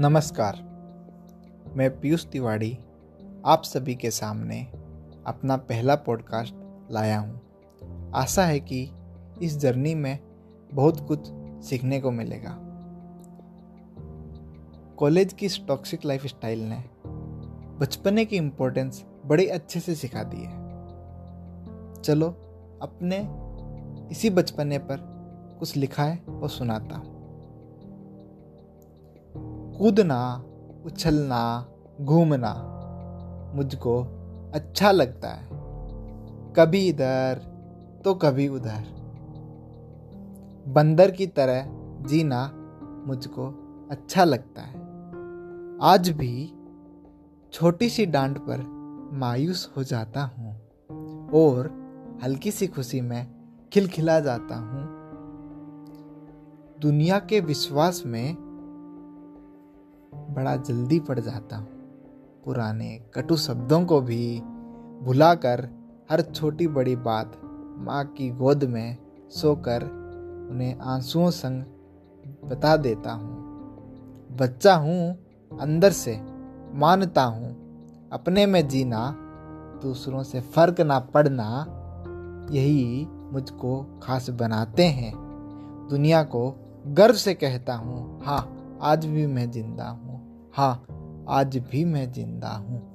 नमस्कार। मैं पीयूष तिवाड़ी आप सभी के सामने अपना पहला पॉडकास्ट लाया हूँ। आशा है कि इस जर्नी में बहुत कुछ सीखने को मिलेगा। कॉलेज की टॉक्सिक लाइफ स्टाइल ने बचपने की इम्पोर्टेंस बड़े अच्छे से सिखा दी है। चलो अपने इसी बचपने पर कुछ लिखा है वो सुनाता हूँ। कूदना, उछलना, घूमना मुझको अच्छा लगता है। कभी इधर तो कभी उधर। बंदर की तरह जीना मुझको अच्छा लगता है। आज भी छोटी सी डांट पर मायूस हो जाता हूँ और हल्की सी खुशी में खिलखिला जाता हूँ। दुनिया के विश्वास में बड़ा जल्दी पड़ जाता हूँ। पुराने कटु शब्दों को भी भुलाकर हर छोटी बड़ी बात माँ की गोद में सोकर उन्हें आंसुओं संग बता देता हूँ। बच्चा हूँ, अंदर से मानता हूँ, अपने में जीना, दूसरों से फ़र्क ना पड़ना, यही मुझको खास बनाते हैं। दुनिया को गर्व से कहता हूँ हाँ आज भी मैं ज़िंदा हूँ। हाँ आज भी मैं ज़िंदा हूँ।